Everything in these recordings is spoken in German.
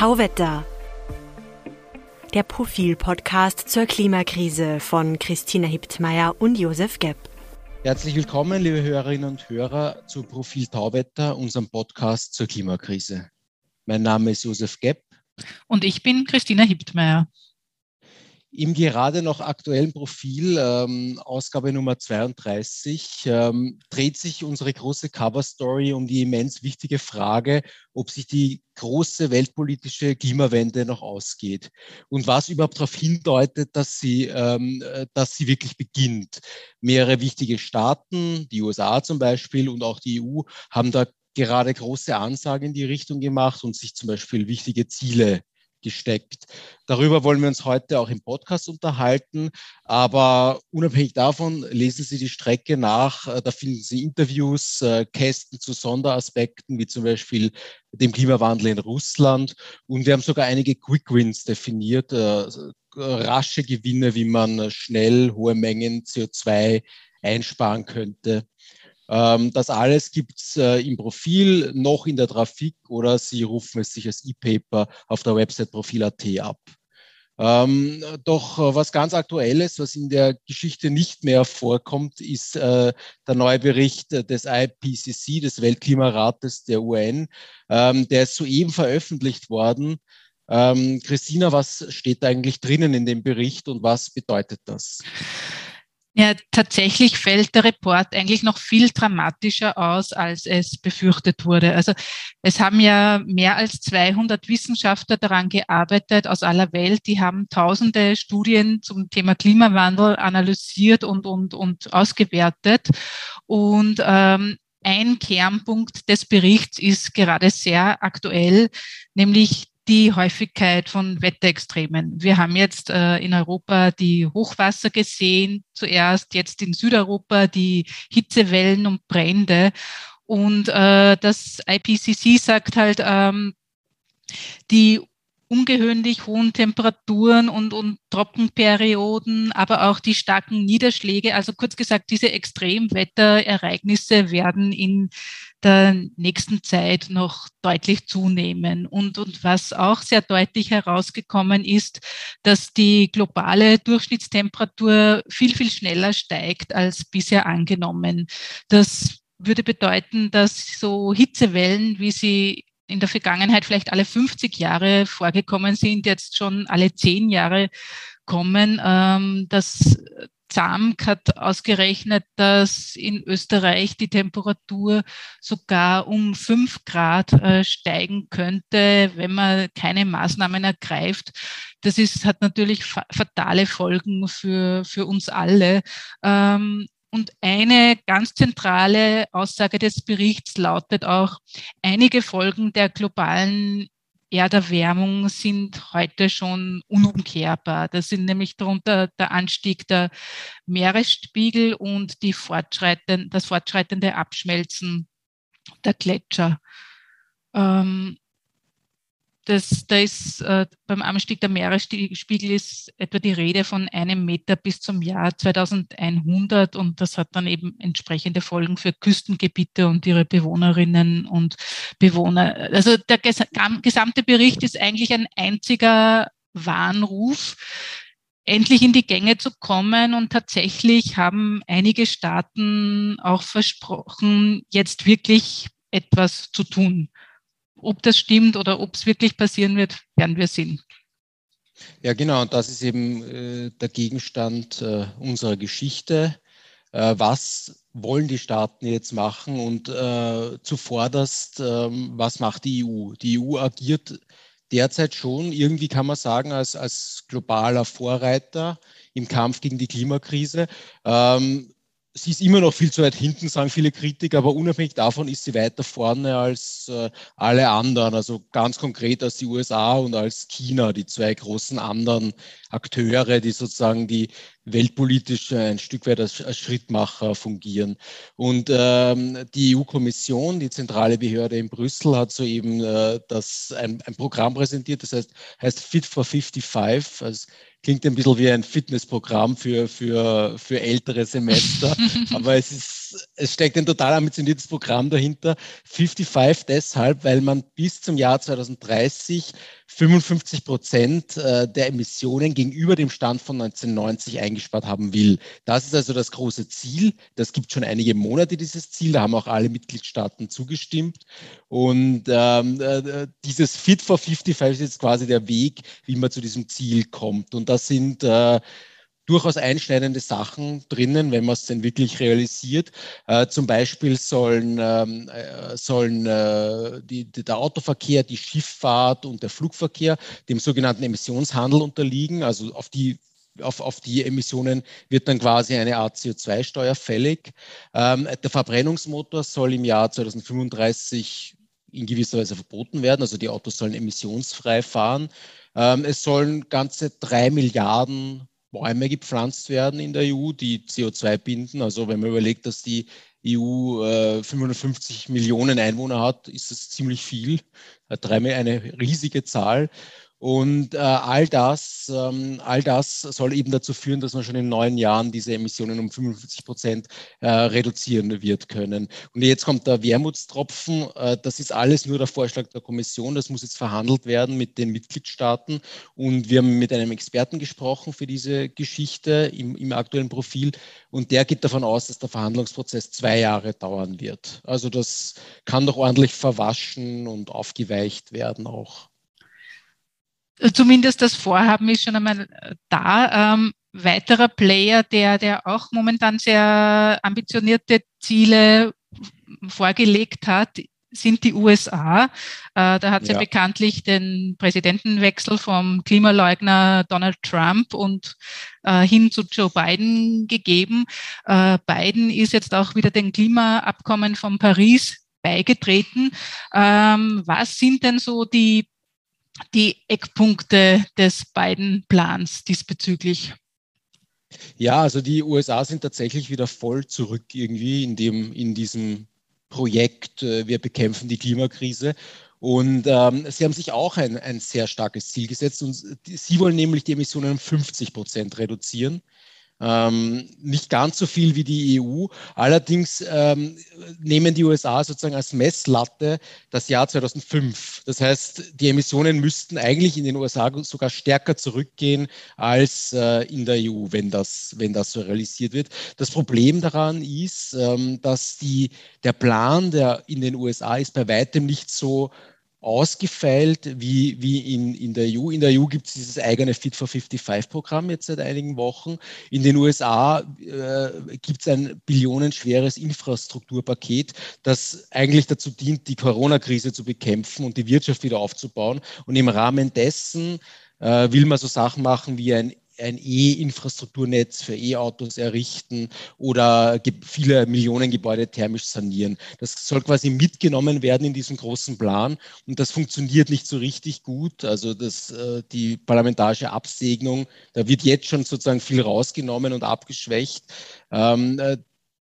Tauwetter. Der Profil-Podcast zur Klimakrise von Christina Hiptmeier und Josef Gepp. Herzlich willkommen, liebe Hörerinnen und Hörer, zu Profil Tauwetter, unserem Podcast zur Klimakrise. Mein Name ist Josef Gepp. Und ich bin Christina Hiptmeier. Im gerade noch aktuellen Profil, ähm, Ausgabe Nummer 32, ähm, dreht sich unsere große Cover-Story um die immens wichtige Frage, ob sich die große weltpolitische Klimawende noch ausgeht und was überhaupt darauf hindeutet, dass sie, ähm, dass sie wirklich beginnt. Mehrere wichtige Staaten, die USA zum Beispiel und auch die EU, haben da gerade große Ansagen in die Richtung gemacht und sich zum Beispiel wichtige Ziele gesteckt. Darüber wollen wir uns heute auch im Podcast unterhalten. Aber unabhängig davon lesen Sie die Strecke nach. Äh, da finden Sie Interviews, äh, Kästen zu Sonderaspekten, wie zum Beispiel dem Klimawandel in Russland. Und wir haben sogar einige Quick Wins definiert, äh, rasche Gewinne, wie man schnell hohe Mengen CO2 einsparen könnte. Ähm, das alles gibt es äh, im Profil, noch in der Trafik oder Sie rufen es sich als E-Paper auf der Website profil.at ab. Ähm, doch äh, was ganz Aktuelles, was in der Geschichte nicht mehr vorkommt, ist äh, der neue Bericht des IPCC, des Weltklimarates der UN. Ähm, der ist soeben veröffentlicht worden. Ähm, Christina, was steht eigentlich drinnen in dem Bericht und was bedeutet das? Ja, tatsächlich fällt der Report eigentlich noch viel dramatischer aus, als es befürchtet wurde. Also es haben ja mehr als 200 Wissenschaftler daran gearbeitet aus aller Welt. Die haben tausende Studien zum Thema Klimawandel analysiert und, und, und ausgewertet. Und ähm, ein Kernpunkt des Berichts ist gerade sehr aktuell, nämlich die Häufigkeit von Wetterextremen. Wir haben jetzt äh, in Europa die Hochwasser gesehen, zuerst jetzt in Südeuropa die Hitzewellen und Brände. Und äh, das IPCC sagt halt, ähm, die ungewöhnlich hohen Temperaturen und, und Trockenperioden, aber auch die starken Niederschläge. Also kurz gesagt, diese Extremwetterereignisse werden in der nächsten Zeit noch deutlich zunehmen. Und, und was auch sehr deutlich herausgekommen ist, dass die globale Durchschnittstemperatur viel, viel schneller steigt als bisher angenommen. Das würde bedeuten, dass so Hitzewellen, wie sie in der Vergangenheit vielleicht alle 50 Jahre vorgekommen sind, jetzt schon alle zehn Jahre kommen. Ähm, das ZAMK hat ausgerechnet, dass in Österreich die Temperatur sogar um fünf Grad äh, steigen könnte, wenn man keine Maßnahmen ergreift. Das ist, hat natürlich fatale Folgen für, für uns alle. Ähm, und eine ganz zentrale Aussage des Berichts lautet auch, einige Folgen der globalen Erderwärmung sind heute schon unumkehrbar. Das sind nämlich darunter der Anstieg der Meeresspiegel und die fortschreitende, das fortschreitende Abschmelzen der Gletscher. Ähm, das, da ist äh, beim Anstieg der Meeresspiegel ist etwa die Rede von einem Meter bis zum Jahr 2100 und das hat dann eben entsprechende Folgen für Küstengebiete und ihre Bewohnerinnen und Bewohner. Also der gesamte Bericht ist eigentlich ein einziger Warnruf, endlich in die Gänge zu kommen und tatsächlich haben einige Staaten auch versprochen, jetzt wirklich etwas zu tun. Ob das stimmt oder ob es wirklich passieren wird, werden wir sehen. Ja, genau, und das ist eben äh, der Gegenstand äh, unserer Geschichte. Äh, was wollen die Staaten jetzt machen und äh, zuvorderst, ähm, was macht die EU? Die EU agiert derzeit schon, irgendwie kann man sagen, als, als globaler Vorreiter im Kampf gegen die Klimakrise. Ähm, sie ist immer noch viel zu weit hinten, sagen viele Kritiker, aber unabhängig davon ist sie weiter vorne als äh, alle anderen, also ganz konkret als die USA und als China, die zwei großen anderen Akteure, die sozusagen die weltpolitisch ein Stück weit als, als Schrittmacher fungieren. Und ähm, die EU-Kommission, die zentrale Behörde in Brüssel, hat soeben äh, das, ein, ein Programm präsentiert, das heißt, heißt Fit for 55, also klingt ein bisschen wie ein Fitnessprogramm für, für, für ältere Semester, aber es ist es steckt ein total ambitioniertes Programm dahinter. 55 deshalb, weil man bis zum Jahr 2030 55 Prozent äh, der Emissionen gegenüber dem Stand von 1990 eingespart haben will. Das ist also das große Ziel. Das gibt schon einige Monate, dieses Ziel. Da haben auch alle Mitgliedstaaten zugestimmt. Und ähm, äh, dieses Fit for 55 ist jetzt quasi der Weg, wie man zu diesem Ziel kommt. Und das sind äh, durchaus einschneidende Sachen drinnen, wenn man es denn wirklich realisiert. Äh, zum Beispiel sollen, ähm, äh, sollen äh, die, der Autoverkehr, die Schifffahrt und der Flugverkehr dem sogenannten Emissionshandel unterliegen. Also auf die auf, auf, die Emissionen wird dann quasi eine Art CO2-Steuer fällig. Ähm, der Verbrennungsmotor soll im Jahr 2035 in gewisser Weise verboten werden. Also die Autos sollen emissionsfrei fahren. Ähm, es sollen ganze drei Milliarden Bäume gepflanzt werden in der EU, die CO2 binden. Also wenn man überlegt, dass die EU äh, 550 Millionen Einwohner hat, ist das ziemlich viel, eine riesige Zahl. Und äh, all, das, ähm, all das soll eben dazu führen, dass man schon in neun Jahren diese Emissionen um 55 Prozent äh, reduzieren wird können. Und jetzt kommt der Wermutstropfen. Äh, das ist alles nur der Vorschlag der Kommission. Das muss jetzt verhandelt werden mit den Mitgliedstaaten. Und wir haben mit einem Experten gesprochen für diese Geschichte im, im aktuellen Profil. Und der geht davon aus, dass der Verhandlungsprozess zwei Jahre dauern wird. Also das kann doch ordentlich verwaschen und aufgeweicht werden auch zumindest das Vorhaben ist schon einmal äh, da. Ähm, weiterer Player, der, der auch momentan sehr ambitionierte Ziele vorgelegt hat, sind die USA. Äh, da hat es ja. ja. bekanntlich den Präsidentenwechsel vom Klimaleugner Donald Trump und äh, hin zu Joe Biden gegeben. Äh, Biden ist jetzt auch wieder dem Klimaabkommen von Paris beigetreten. Ähm, was sind denn so die die Eckpunkte des beiden Plans diesbezüglich? Ja, also die USA sind tatsächlich wieder voll zurück irgendwie in, dem, in diesem Projekt, äh, wir bekämpfen die Klimakrise. Und ähm, sie haben sich auch ein, ein sehr starkes Ziel gesetzt und sie wollen nämlich die Emissionen um 50 Prozent reduzieren. Ähm, nicht ganz so viel wie die EU. Allerdings ähm, nehmen die USA sozusagen als Messlatte das Jahr 2005. Das heißt, die Emissionen müssten eigentlich in den USA sogar stärker zurückgehen als äh, in der EU, wenn das, wenn das so realisiert wird. Das Problem daran ist, ähm, dass die, der Plan, der in den USA ist, bei weitem nicht so ausgefeilt wie, wie in, in der EU. In der EU gibt es dieses eigene Fit for 55-Programm jetzt seit einigen Wochen. In den USA äh, gibt es ein billionenschweres Infrastrukturpaket, das eigentlich dazu dient, die Corona-Krise zu bekämpfen und die Wirtschaft wieder aufzubauen. Und im Rahmen dessen äh, will man so Sachen machen wie ein ein E-Infrastrukturnetz für E-Autos errichten oder viele Millionen Gebäude thermisch sanieren. Das soll quasi mitgenommen werden in diesem großen Plan und das funktioniert nicht so richtig gut. Also das, äh, die parlamentarische Absegnung, da wird jetzt schon sozusagen viel rausgenommen und abgeschwächt. Ähm, äh,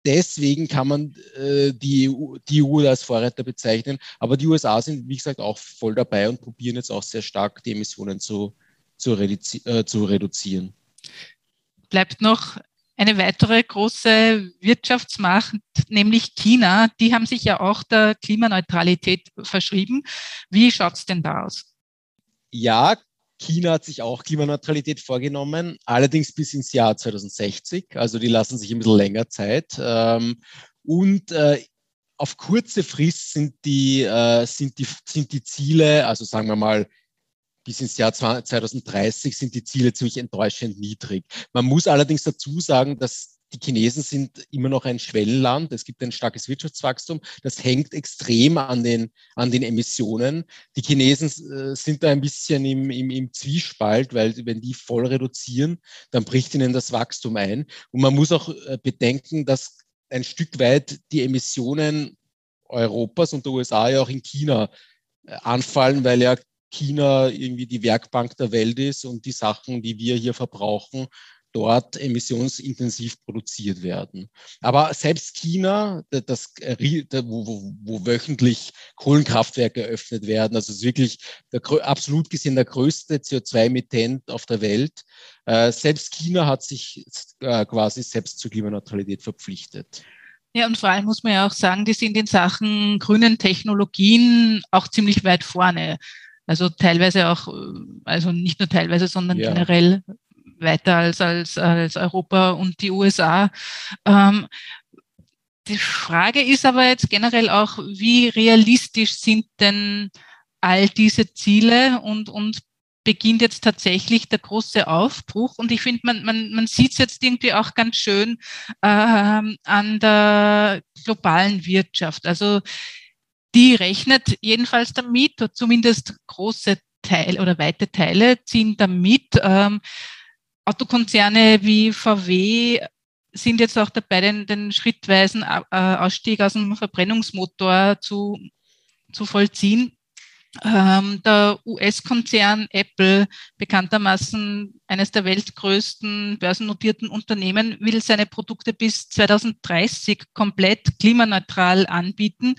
deswegen kann man äh, die, EU, die EU als Vorreiter bezeichnen. Aber die USA sind, wie gesagt, auch voll dabei und probieren jetzt auch sehr stark die Emissionen zu, zu, reduzi äh, zu reduzieren. Bleibt noch eine weitere große Wirtschaftsmacht, nämlich China. Die haben sich ja auch der Klimaneutralität verschrieben. Wie schaut es denn da aus? Ja, China hat sich auch Klimaneutralität vorgenommen, allerdings bis ins Jahr 2060. Also die lassen sich ein bisschen länger Zeit. Ähm, und äh, auf kurze Frist sind die, äh, sind, die, sind die Ziele, also sagen wir mal bis ins Jahr 2030 sind die Ziele ziemlich enttäuschend niedrig. Man muss allerdings dazu sagen, dass die Chinesen sind immer noch ein Schwellenland. Es gibt ein starkes Wirtschaftswachstum. Das hängt extrem an den, an den Emissionen. Die Chinesen äh, sind da ein bisschen im, im, im Zwiespalt, weil wenn die voll reduzieren, dann bricht ihnen das Wachstum ein. Und man muss auch äh, bedenken, dass ein Stück weit die Emissionen Europas und der USA ja auch in China äh, anfallen, weil ja China irgendwie die Werkbank der Welt ist und die Sachen, die wir hier verbrauchen, dort emissionsintensiv produziert werden. Aber selbst China, das, wo, wo, wo wöchentlich Kohlenkraftwerke eröffnet werden, also ist wirklich der, absolut gesehen der größte CO2-Emittent auf der Welt, äh, selbst China hat sich äh, quasi selbst zur Klimaneutralität verpflichtet. Ja, und vor allem muss man ja auch sagen, die sind in Sachen grünen Technologien auch ziemlich weit vorne. Also teilweise auch, also nicht nur teilweise, sondern ja. generell weiter als, als, als Europa und die USA. Ähm, die Frage ist aber jetzt generell auch, wie realistisch sind denn all diese Ziele und, und beginnt jetzt tatsächlich der große Aufbruch. Und ich finde, man, man, man sieht es jetzt irgendwie auch ganz schön äh, an der globalen Wirtschaft. Also die rechnet jedenfalls damit, oder zumindest große Teile oder weite Teile ziehen damit. Ähm, Autokonzerne wie VW sind jetzt auch dabei, den, den schrittweisen äh, Ausstieg aus dem Verbrennungsmotor zu, zu vollziehen. Ähm, der US-Konzern Apple, bekanntermaßen eines der weltgrößten börsennotierten Unternehmen, will seine Produkte bis 2030 komplett klimaneutral anbieten.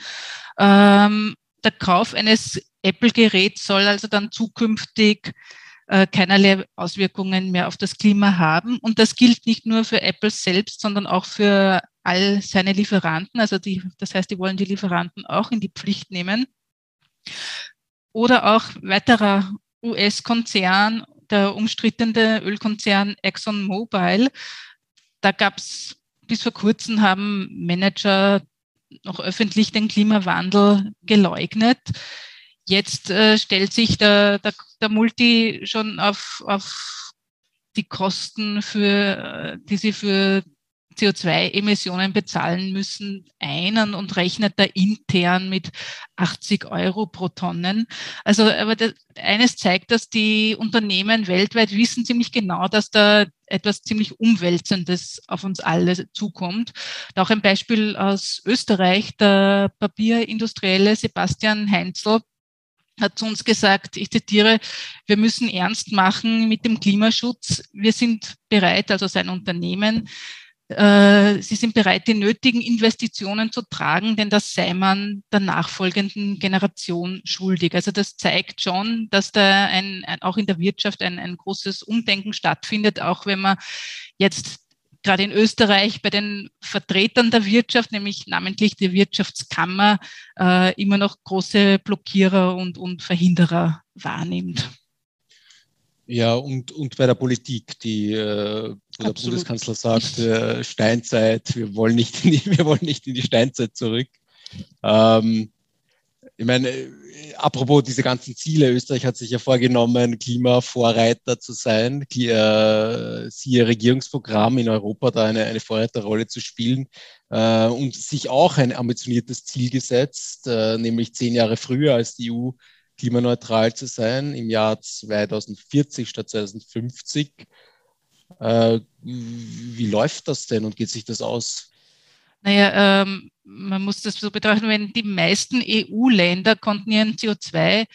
Ähm, der Kauf eines Apple-Geräts soll also dann zukünftig äh, keinerlei Auswirkungen mehr auf das Klima haben. Und das gilt nicht nur für Apple selbst, sondern auch für all seine Lieferanten. Also die, das heißt, die wollen die Lieferanten auch in die Pflicht nehmen. Oder auch weiterer US-Konzern, der umstrittene Ölkonzern ExxonMobil. Da gab es bis vor kurzem haben Manager noch öffentlich den Klimawandel geleugnet. Jetzt äh, stellt sich der, der, der Multi schon auf, auf die Kosten, für, die sie für CO2-Emissionen bezahlen müssen, ein und rechnet da intern mit 80 Euro pro Tonnen. Also, aber das, eines zeigt, dass die Unternehmen weltweit wissen ziemlich genau, dass da etwas ziemlich Umwälzendes auf uns alle zukommt. auch ein Beispiel aus Österreich, der Papierindustrielle Sebastian Heinzel hat zu uns gesagt, ich zitiere, wir müssen ernst machen mit dem Klimaschutz. Wir sind bereit, also sein Unternehmen, äh, sie sind bereit, die nötigen Investitionen zu tragen, denn das sei man der nachfolgenden Generation schuldig. Also das zeigt schon, dass da ein, ein auch in der Wirtschaft ein, ein großes Umdenken stattfindet, auch wenn man jetzt gerade in Österreich bei den Vertretern der Wirtschaft, nämlich namentlich die Wirtschaftskammer, äh, immer noch große Blockierer und, und Verhinderer wahrnimmt. Ja, und, und bei der Politik, die äh, der Bundeskanzler sagt, äh, Steinzeit, wir wollen, nicht in die, wir wollen nicht in die Steinzeit zurück. Ähm, ich meine, apropos diese ganzen Ziele, Österreich hat sich ja vorgenommen, Klimavorreiter zu sein, äh, siehe Regierungsprogramm in Europa, da eine, eine Vorreiterrolle zu spielen äh, und sich auch ein ambitioniertes Ziel gesetzt, äh, nämlich zehn Jahre früher als die EU klimaneutral zu sein, im Jahr 2040 statt 2050. Äh, wie läuft das denn und geht sich das aus? Naja, ähm, man muss das so betrachten, wenn die meisten EU-Länder konnten ihren CO2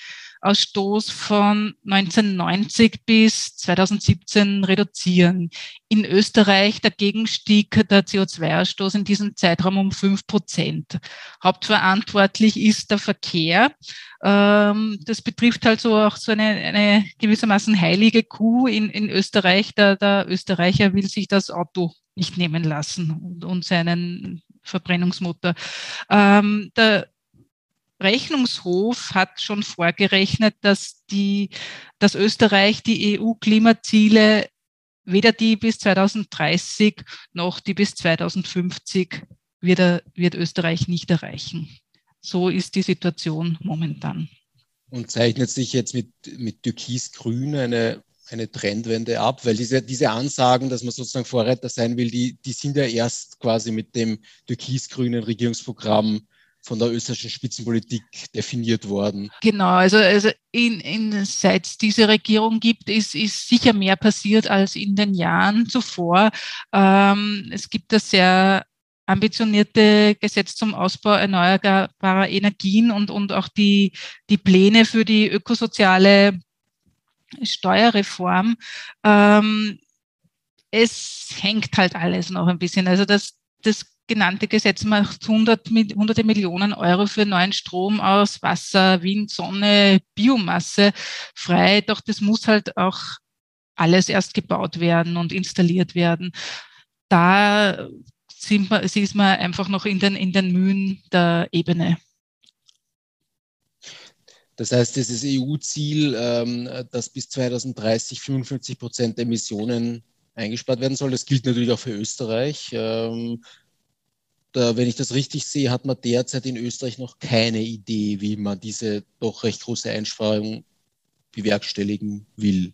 Ausstoß von 1990 bis 2017 reduzieren. In Österreich dagegen stieg der CO2-Ausstoß in diesem Zeitraum um fünf Prozent. Hauptverantwortlich ist der Verkehr. Ähm, das betrifft halt so auch so eine, eine gewissermaßen heilige Kuh in, in Österreich. Der, der Österreicher will sich das Auto nicht nehmen lassen und, und seinen Verbrennungsmotor. Ähm, der Rechnungshof hat schon vorgerechnet, dass, die, dass Österreich die EU-Klimaziele weder die bis 2030 noch die bis 2050 wird, er, wird Österreich nicht erreichen. So ist die Situation momentan. Und zeichnet sich jetzt mit, mit Türkis-Grün eine, eine Trendwende ab? Weil diese, diese Ansagen, dass man sozusagen Vorreiter sein will, die, die sind ja erst quasi mit dem türkis-grünen Regierungsprogramm von der österreichischen Spitzenpolitik definiert worden. Genau, also, also in, in, seit es diese Regierung gibt, ist, ist sicher mehr passiert als in den Jahren zuvor. Ähm, es gibt das sehr ambitionierte Gesetz zum Ausbau erneuerbarer Energien und, und auch die, die Pläne für die ökosoziale Steuerreform. Ähm, es hängt halt alles noch ein bisschen. Also das, das genannte Gesetz macht 100, hunderte Millionen Euro für neuen Strom aus Wasser, Wind, Sonne, Biomasse frei. Doch das muss halt auch alles erst gebaut werden und installiert werden. Da sind wir, ist man einfach noch in den, in den Mühen der Ebene. Das heißt, dieses EU-Ziel, ähm, dass bis 2030 55 Prozent der Emissionen eingespart werden soll, das gilt natürlich auch für Österreich. Ähm, da, wenn ich das richtig sehe, hat man derzeit in Österreich noch keine Idee, wie man diese doch recht große Einsparung bewerkstelligen will.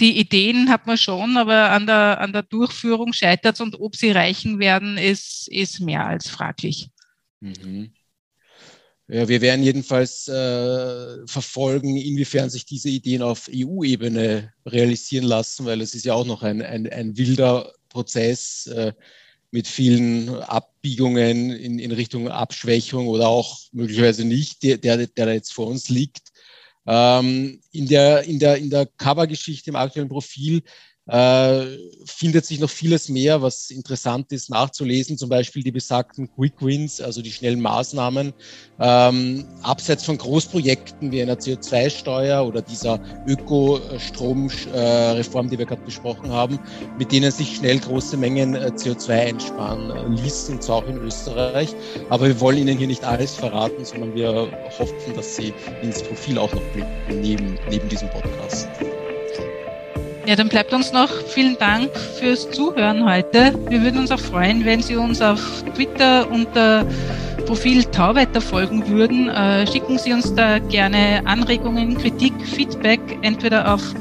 Die Ideen hat man schon, aber an der, an der Durchführung scheitert es und ob sie reichen werden, ist, ist mehr als fraglich. Mhm. Ja, wir werden jedenfalls äh, verfolgen, inwiefern sich diese Ideen auf EU-Ebene realisieren lassen, weil es ist ja auch noch ein, ein, ein wilder Prozess. Äh, mit vielen Abbiegungen in, in Richtung Abschwächung oder auch möglicherweise nicht, der, der, der jetzt vor uns liegt. Ähm, in der, in der, in der Covergeschichte im aktuellen Profil äh, findet sich noch vieles mehr, was interessant ist nachzulesen, zum Beispiel die besagten Quick Wins, also die schnellen Maßnahmen, ähm, abseits von Großprojekten wie einer CO2-Steuer oder dieser Ökostromreform, die wir gerade besprochen haben, mit denen sich schnell große Mengen äh, CO2 einsparen ließen, und zwar auch in Österreich. Aber wir wollen Ihnen hier nicht alles verraten, sondern wir hoffen, dass Sie ins Profil auch noch blicken, neben, neben diesem Podcast. Ja, dann bleibt uns noch vielen Dank fürs Zuhören heute. Wir würden uns auch freuen, wenn Sie uns auf Twitter unter Profil Tauwetter folgen würden. Äh, schicken Sie uns da gerne Anregungen, Kritik, Feedback, entweder auf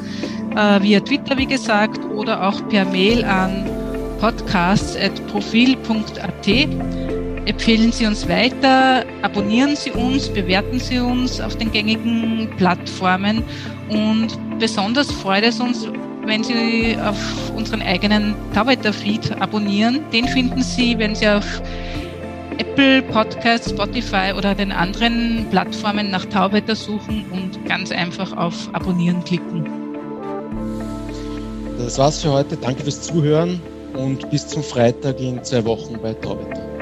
äh, via Twitter, wie gesagt, oder auch per Mail an podcasts.profil.at. Empfehlen Sie uns weiter, abonnieren Sie uns, bewerten Sie uns auf den gängigen Plattformen und besonders freut es uns, wenn Sie auf unseren eigenen Tauwetter-Feed abonnieren. Den finden Sie, wenn Sie auf Apple Podcasts, Spotify oder den anderen Plattformen nach Tauwetter suchen und ganz einfach auf Abonnieren klicken. Das war's für heute. Danke fürs Zuhören und bis zum Freitag in zwei Wochen bei Tauwetter.